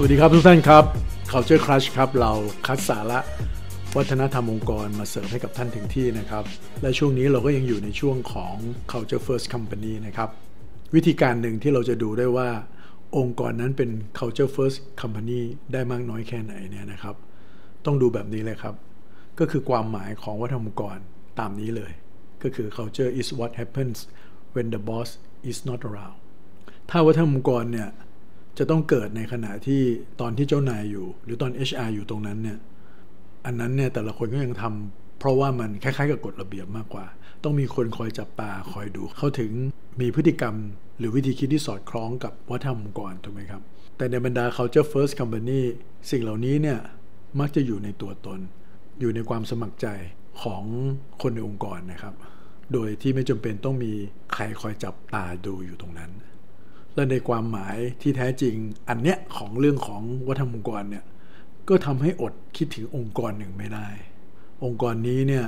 สวัสดีครับทุกท่านครับ Culture Crush ครับเราคัดสาระวัฒนธรรมองค์กรมาเสร์ฟให้กับท่านถึงที่นะครับ และช่วงนี้เราก็ยังอยู่ในช่วงของ Culture First Company นะครับ วิธีการหนึ่งที่เราจะดูได้ว่าองค์กรนั้นเป็น Culture First Company ได้มากน้อยแค่ไหนเนี่ยนะครับ ต้องดูแบบนี้เลยครับ ก็คือความหมายของวัฒนธรรมองค์กรตามนี้เลย ก็คือ culture is what happens when the boss is not around ถ้าวัฒนธรรมองค์กรเนี่ย จะต้องเกิดในขณะที่ตอนที่เจ้านายอยู่ หรือตอน HR อยู่ตรงนั้นเนี่ยอันนั้นเนี่ยแต่ละคนก็ยังทำเพราะว่ามันคล้ายๆกับกฎระเบียบมากกว่า ต้องมีคนคอยจับตาคอยดู เขาถึงมีพฤติกรรม หรือวิธีคิดที่สอดคล้องกับวัฒนธรรมองค์กรถูกไหมครับ แต่ในบรรดา culture first company สิ่งเหล่านี้เนี่ยมักจะอยู่ในตัวตน อยู่ในความสมัครใจของคนในองค์กรนะครับ โดยที่ไม่จำเป็นต้องมีใครคอยจับตาดูอยู่ตรงนั้น และในความหมายที่แท้จริง อันเนี้ยของเรื่องของวัฒนธรรมองค์กรเนี่ยก็ทำให้อดคิดถึงองค์กรหนึ่งไม่ได้ องค์กรนี้เนี่ย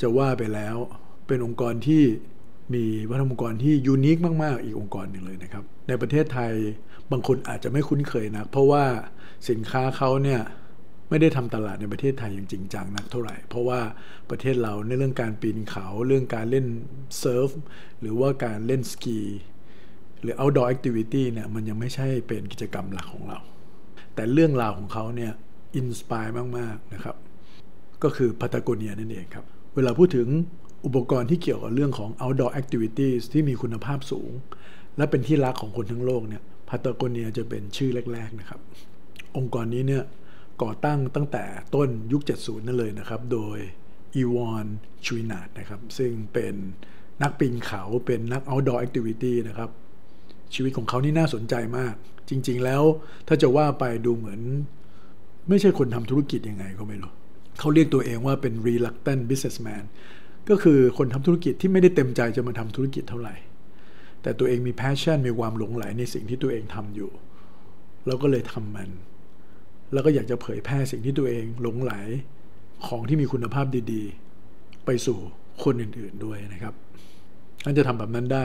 จะว่าไปแล้วเป็นองค์กรที่มีวัฒนธรรมองค์กรที่ยูนิคมาก ๆ อีกองค์กรหนึ่งเลยนะครับ ในประเทศไทยบางคนอาจจะไม่คุ้นเคยนะเพราะว่าสินค้าเขาเนี่ยไม่ได้ทำตลาดในประเทศไทยอย่างจริงจังนักเท่าไหร่ เพราะว่าประเทศเราในเรื่องการปีนเขา เรื่องการเล่นเซิร์ฟหรือว่าการเล่นสกี หรือ outdoor activity เนี่ยมันยังไม่ใช่เป็นกิจกรรมหลักของเรา แต่เรื่องราวของเขาเนี่ย inspire มาก ๆ นะครับ ก็คือพัตโกเนียนั่นเองครับ เวลาพูดถึงอุปกรณ์ที่เกี่ยวกับเรื่องของ outdoor activities ที่มีคุณภาพสูง และเป็นที่รักของคนทั้งโลกเนี่ยพัตาโกเนียจะเป็นชื่อแรก ๆ นะครับ องค์กรนี้เนี่ยก่อตั้งตั้งแต่ต้นยุค 70 นั่นเลยนะครับ โดยอีวอนชูนาดนะครับ ซึ่งเป็นนักปีนเขาเป็นนัก outdoor activity นะครับ ชีวิตของเขานี่น่าสนใจมาก จริง ๆ แล้วถ้าจะว่าไปดูเหมือน ไม่ใช่คนทำธุรกิจยังไงก็ไม่รู้เขาเรียกตัวเองว่าเป็น reluctant businessman ก็คือคนทำธุรกิจที่ไม่ได้เต็มใจจะมาทำธุรกิจเท่าไหร่ แต่ตัวเองมี passion มีความหลงไหลในสิ่งที่ตัวเองทำอยู่ แล้วก็เลยทำมัน แล้วก็อยากจะเผยแพร่สิ่งที่ตัวเองหลงไหลของที่มีคุณภาพดี ๆ ไปสู่คนอื่น ๆด้วยนะครับท่านจะทำแบบนั้นได้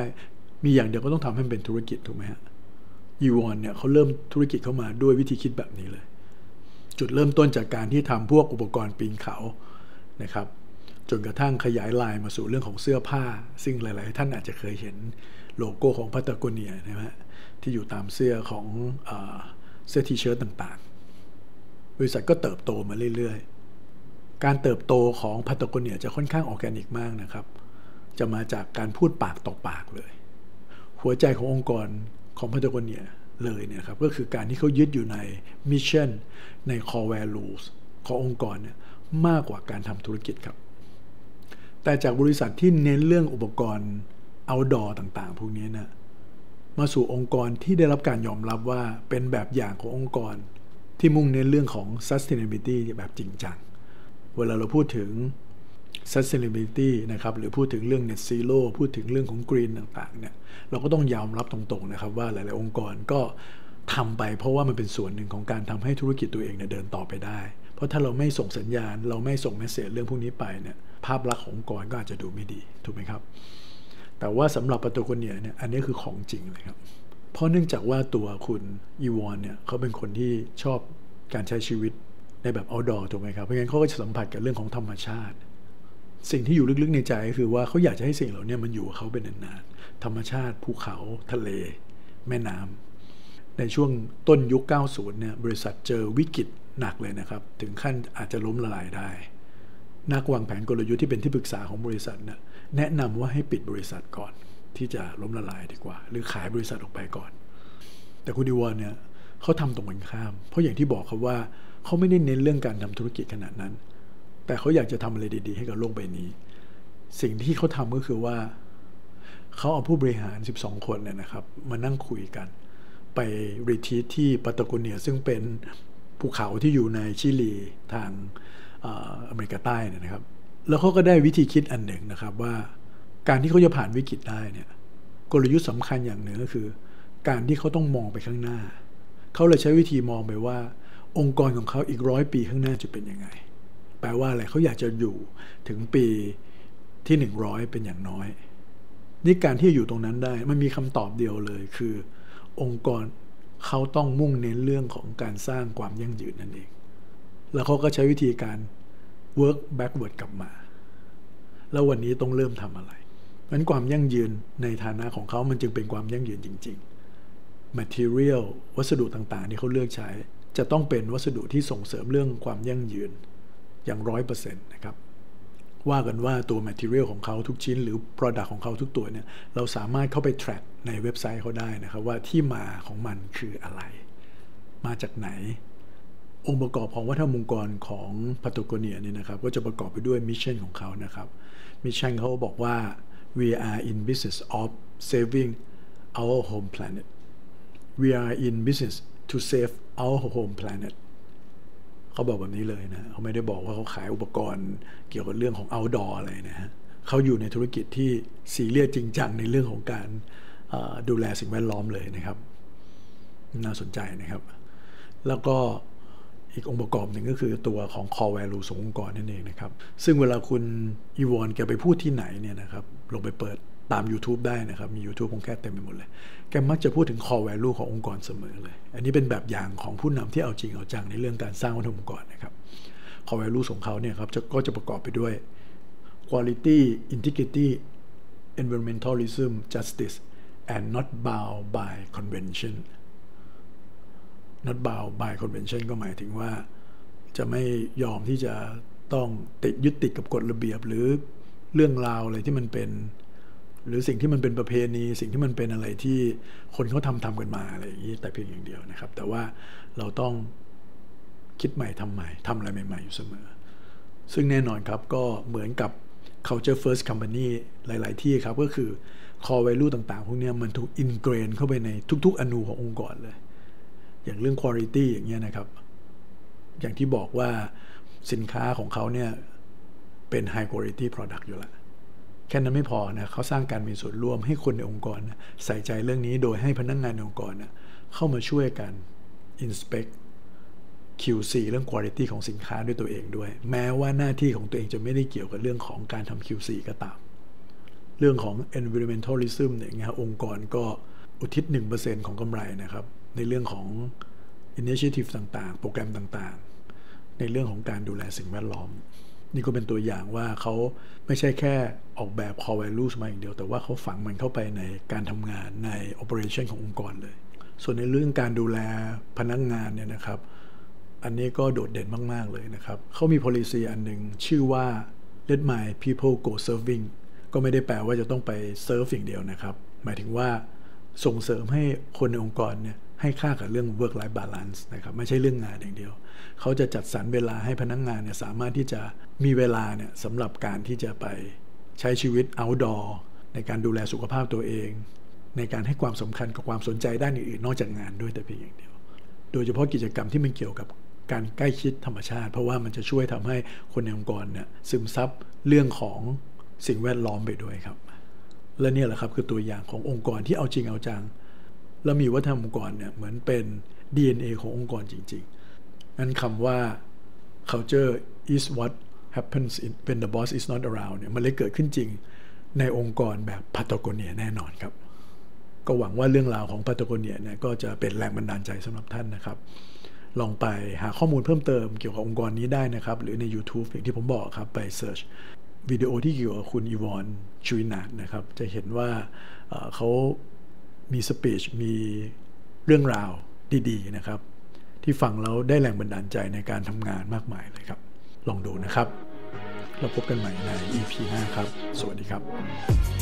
มีอย่างเดียวก็ต้องทำให้มันเป็นธุรกิจถูกไหมฮะยีวอนเนี่ยเขาเริ่มธุรกิจเข้ามาด้วยวิธีคิดแบบนี้เลย จุดเริ่มต้นจากการที่ทำพวกอุปกรณ์ปีนเขานะครับจนกระทั่งขยายลายมาสู่เรื่องของเสื้อผ้า ซึ่งหลาย ๆ ท่านอาจจะเคยเห็นโลโก้ของพัตตาโกเนียนะฮะที่อยู่ตามเสื้อของเอเสื้อ T-shirt ต่าง ๆ บริษัทก็เติบโตมาเรื่อย ๆ การเติบโตของพัตตาโกเนียจะค่อนข้างออร์แกนิกมากนะครับ จะมาจากการพูดปากต่อปากเลย หัวใจขององค์กรของพัตตาโกเนียเลยเนี่ยครับก็คือการที่เขายึดอยู่ใน missionใน core values ขององค์กรเนี่ยมากกว่าการทำธุรกิจครับ แต่จากบริษัทที่เน้นเรื่องอุปกรณ์ outdoor ต่างๆ พวกนี้นะมาสู่องค์กรที่ได้รับการยอมรับว่าเป็นแบบอย่างขององค์กร ที่มุ่งเน้นเรื่องของ sustainability แบบจริงจัง เวลาเราพูดถึง sustainability นะครับหรือพูดถึงเรื่อง net zero พูดถึงเรื่องของ green ต่างๆเนี่ยเราก็ต้องยอมรับตรงๆนะครับว่าหลายๆองค์กรก็ทำไปเพราะว่ามันเป็นส่วนหนึ่งของการทำให้ธุรกิจตัวเองเนี่ยเดินต่อไปได้ เพราะถ้าเราไม่ส่งสัญญาณ เราไม่ส่งเมสเซจเรื่องพวกนี้ไปเนี่ยภาพลักษณ์ขององค์กรก็อาจจะดูไม่ดีถูกไหมครับ แต่ว่าสำหรับปตโกเนียเนี่ยอันนี้คือของจริงเลยครับเพราะเนื่องจากว่าตัวคุณอีวอนเนี่ยเขาเป็นคนที่ชอบการใช้ชีวิตในแบบ outdoor ถูกไหมครับเพราะงั้นเขาก็จะสัมผัสกับเรื่องของธรรมชาติ สิ่งที่อยู่ลึกๆในใจก็คือว่าเขาอยากจะให้สิ่งเหล่านี้มันอยู่กับเขาเป็นนานๆธรรมชาติภูเขาทะเล แม่น้ำในช่วงต้นยุค 90 เนี่ยบริษัทเจอวิกฤตหนักเลยนะครับ ถึงขั้นอาจจะล้มละลายได้ นักวางแผนกลยุทธ์ที่เป็นที่ปรึกษาของบริษัทเนี่ยแนะนำว่าให้ปิดบริษัทก่อน ที่จะล้มละลายดีกว่า หรือขายบริษัทออกไปก่อน แต่คุณดิวอนเนี่ยเขาทำตรงกันข้าม เพราะอย่างที่บอกครับว่าเขาไม่ได้เน้นเรื่องการทำธุรกิจขนาดนั้น แต่เขาอยากจะทำอะไรดี ๆ ให้กับโลกใบนี้ สิ่งที่เขาทำก็คือว่าเขาเอาผู้บริหาร 12 คนเนี่ยนะครับ มานั่งคุยกัน ไปรีทีที่ปัตตาโกเนียซึ่งเป็นภูเขาที่อยู่ในชิลีทางอเมริกาใต้นะครับ แล้วเขาก็ได้วิธีคิดอันหนึ่งนะครับว่า การที่เขาจะผ่านวิกฤตได้เนี่ยกลยุทธ์สำคัญอย่างหนึ่งก็คือ การที่เขาต้องมองไปข้างหน้า เขาเลยใช้วิธีมองไปว่า องค์กรของเขาอีกร้อยปีข้างหน้าจะเป็นยังไง ลว่าอะไรเขาอยากจะอยู่ถึงปีที่หนึ่งร้อยเป็นอย่างน้อย นี่การที่อยู่ตรงนั้นได้มันมีคำตอบเดียวเลย คือ องค์กรเขาต้องมุ่งเน้นเรื่องของการสร้างความยั่งยืนนั่นเอง แล้วเขาก็ใช้วิธีการ work backward กลับมา แล้ววันนี้ต้องเริ่มทำอะไรนั้นความยั่งยืนในฐานะของเขามันจึงเป็นความยั่งยืนจริง ๆ material วัสดุต่างๆ ที่เขาเลือกใช้ จะต้องเป็นวัสดุที่ส่งเสริมเรื่องความยั่งยืน อย่างร้อยเปอร์เซ็นต์นะครับว่ากันว่าตัว material ของเขาทุกชิ้น หรือ product ของเขาทุกตัวเนี่ยเราสามารถเข้าไป track ในเว็บไซต์เขาได้นะครับว่าที่มาของมันคืออะไร มาจากไหน องค์ประกอบของวัฒนธรรมองค์กรของพัตโกเนียนี่นะครับก็จะประกอบไปด้วย mission ของเขานะครับ mission เขาบอกว่า we are in business of saving our home planet we are in business to save our home planet เขาบอกแบบนี้เลยนะเขาไม่ได้บอกว่าเขาขายอุปกรณ์เกี่ยวกับเรื่องของ outdoor อะไรนะฮะเขาอยู่ในธุรกิจที่สีเรียสจริงจังในเรื่องของการดูแลสิ่งแวดล้อมเลยนะครับ น่าสนใจนะครับ แล้วก็อีกองค์ประกอบหนึ่งก็คือตัวของ core value ขององค์กรนั่นเองนะครับ ซึ่งเวลาคุณอีวอนแกไปพูดที่ไหนเนี่ยนะครับลงไปเปิด ตาม YouTube ได้นะครับ มี YouTube ของแกเต็มไปหมดเลย แกมักจะพูดถึง core value ขององค์กรเสมอเลย อันนี้เป็นแบบอย่างของผู้นำที่เอาจริงเอาจังในเรื่องการสร้างวัฒนธรรมองค์กรนะครับ core value ของเขาเนี่ยครับก็จะประกอบไปด้วย quality integrity environmentalism justice and not bound by convention not bound by convention ก็หมายถึงว่า จะไม่ยอมที่จะต้องติดยึดติดกับกฎระเบียบหรือเรื่องราวอะไรที่มันเป็น หรือสิ่งที่มันเป็นประเพณี สิ่งที่มันเป็นอะไรที่คนเขาทำทำกันมาอะไรอย่างนี้แต่เพียงอย่างเดียวนะครับ แต่ว่าเราต้องคิดใหม่ทำใหม่ทำอะไรใหม่ๆอยู่เสมอ ซึ่งแน่นอนครับก็เหมือนกับ culture first company หลาย ๆ ที่ครับก็คือ core value ต่าง ๆ พวกนี้มันถูกอินเกรนเข้าไปในทุก ๆ อนูขององค์กรเลย อย่างเรื่อง quality อย่างเงี้ยนะครับ อย่างที่บอกว่าสินค้าของเขาเนี่ยเป็น high quality product อยู่แล้ว แค่นั้นไม่พอนะเขาสร้างการมีส่วนร่วมให้คนในองค์กรใส่ใจเรื่องนี้โดยให้พนักงงานในองค์กรเข้ามาช่วยกัน inspect QC เรื่อง Quality ของสินค้าด้วยตัวเองด้วย แม้ว่าหน้าที่ของตัวเองจะไม่ได้เกี่ยวกับเรื่องของการทำ QC ก็ตาม เรื่องของ environmentalism เนี่ยองค์กรก็อุทิศ 1%ของกำไรนะครับ ในเรื่องของ initiative ต่างๆ โปรแกรมต่างๆ ในเรื่องของการดูแลสิ่งแวดล้อม นี่ก็เป็นตัวอย่างว่าเขาไม่ใช่แค่ออกแบบ core values มาอย่างเดียว แต่ว่าเขาฝังมันเข้าไปในการทำงานใน operation ขององค์กรเลย ส่วนในเรื่องการดูแลพนักงงานเนี่ยนะครับ อันนี้ก็โดดเด่นมาก ๆ เลยนะครับเขามี policy อันหนึ่งชื่อว่า let my people go serving ก็ไม่ได้แปลว่าจะต้องไปเซิร์ฟอย่างเดียวนะครับ หมายถึงว่าส่งเสริมให้คนในองค์กรเนี่ย ให้ค่ากับเรื่อง work life balance นะครับไม่ใช่เรื่องงานอย่างเดียว เขาจะจัดสรรเวลาให้พนักงงานเนี่ยสามารถที่จะมีเวลาเนี่ยสำหรับการที่จะไปใช้ชีวิต outdoor ในการดูแลสุขภาพตัวเอง ในการให้ความสำคัญกับความสนใจด้านอื่นๆ นอกจากงานด้วยแต่เพียงอย่างเดียว โดยเฉพาะกิจกรรมที่มันเกี่ยวกับการใกล้ชิดธรรมชาติ เพราะว่ามันจะช่วยทำให้คนในองค์กรเนี่ยซึมซับเรื่องของสิ่งแวดล้อมไปด้วยครับ และนี่แหละครับคือตัวอย่างขององค์กรที่เอาจริงเอาจัง แล้วมีวัฒนธรรมองค์กรเนี่ยเหมือนเป็น DNA ขององค์กรจริงๆนั้นคำว่า culture is what happens when the boss is not around เนี่ยมันเลยเกิดขึ้นจริงในองค์กรแบบพัตโกเนียแน่นอนครับ ก็หวังว่าเรื่องราวของพัตโกเนียเนี่ยก็จะเป็นแรงบันดาลใจสำหรับท่านนะครับ ลองไปหาข้อมูลเพิ่มเติมเกี่ยวกับองค์กรนี้ได้นะครับ หรือใน YouTube อย่างที่ผมบอกครับ ไปเ e ิร์ชวิดีโอที่เกี่ยวกับคุณ Yvon Chouinard นะครับ จะเห็นว่าเขา มี speech มีเรื่องราวดีๆนะครับ ที่ฟังแล้วได้แรงบันดาลใจในการทำงานมากมายเลยครับ ลองดูนะครับ เราพบกันใหม่ใน EP หน้าครับ สวัสดีครับ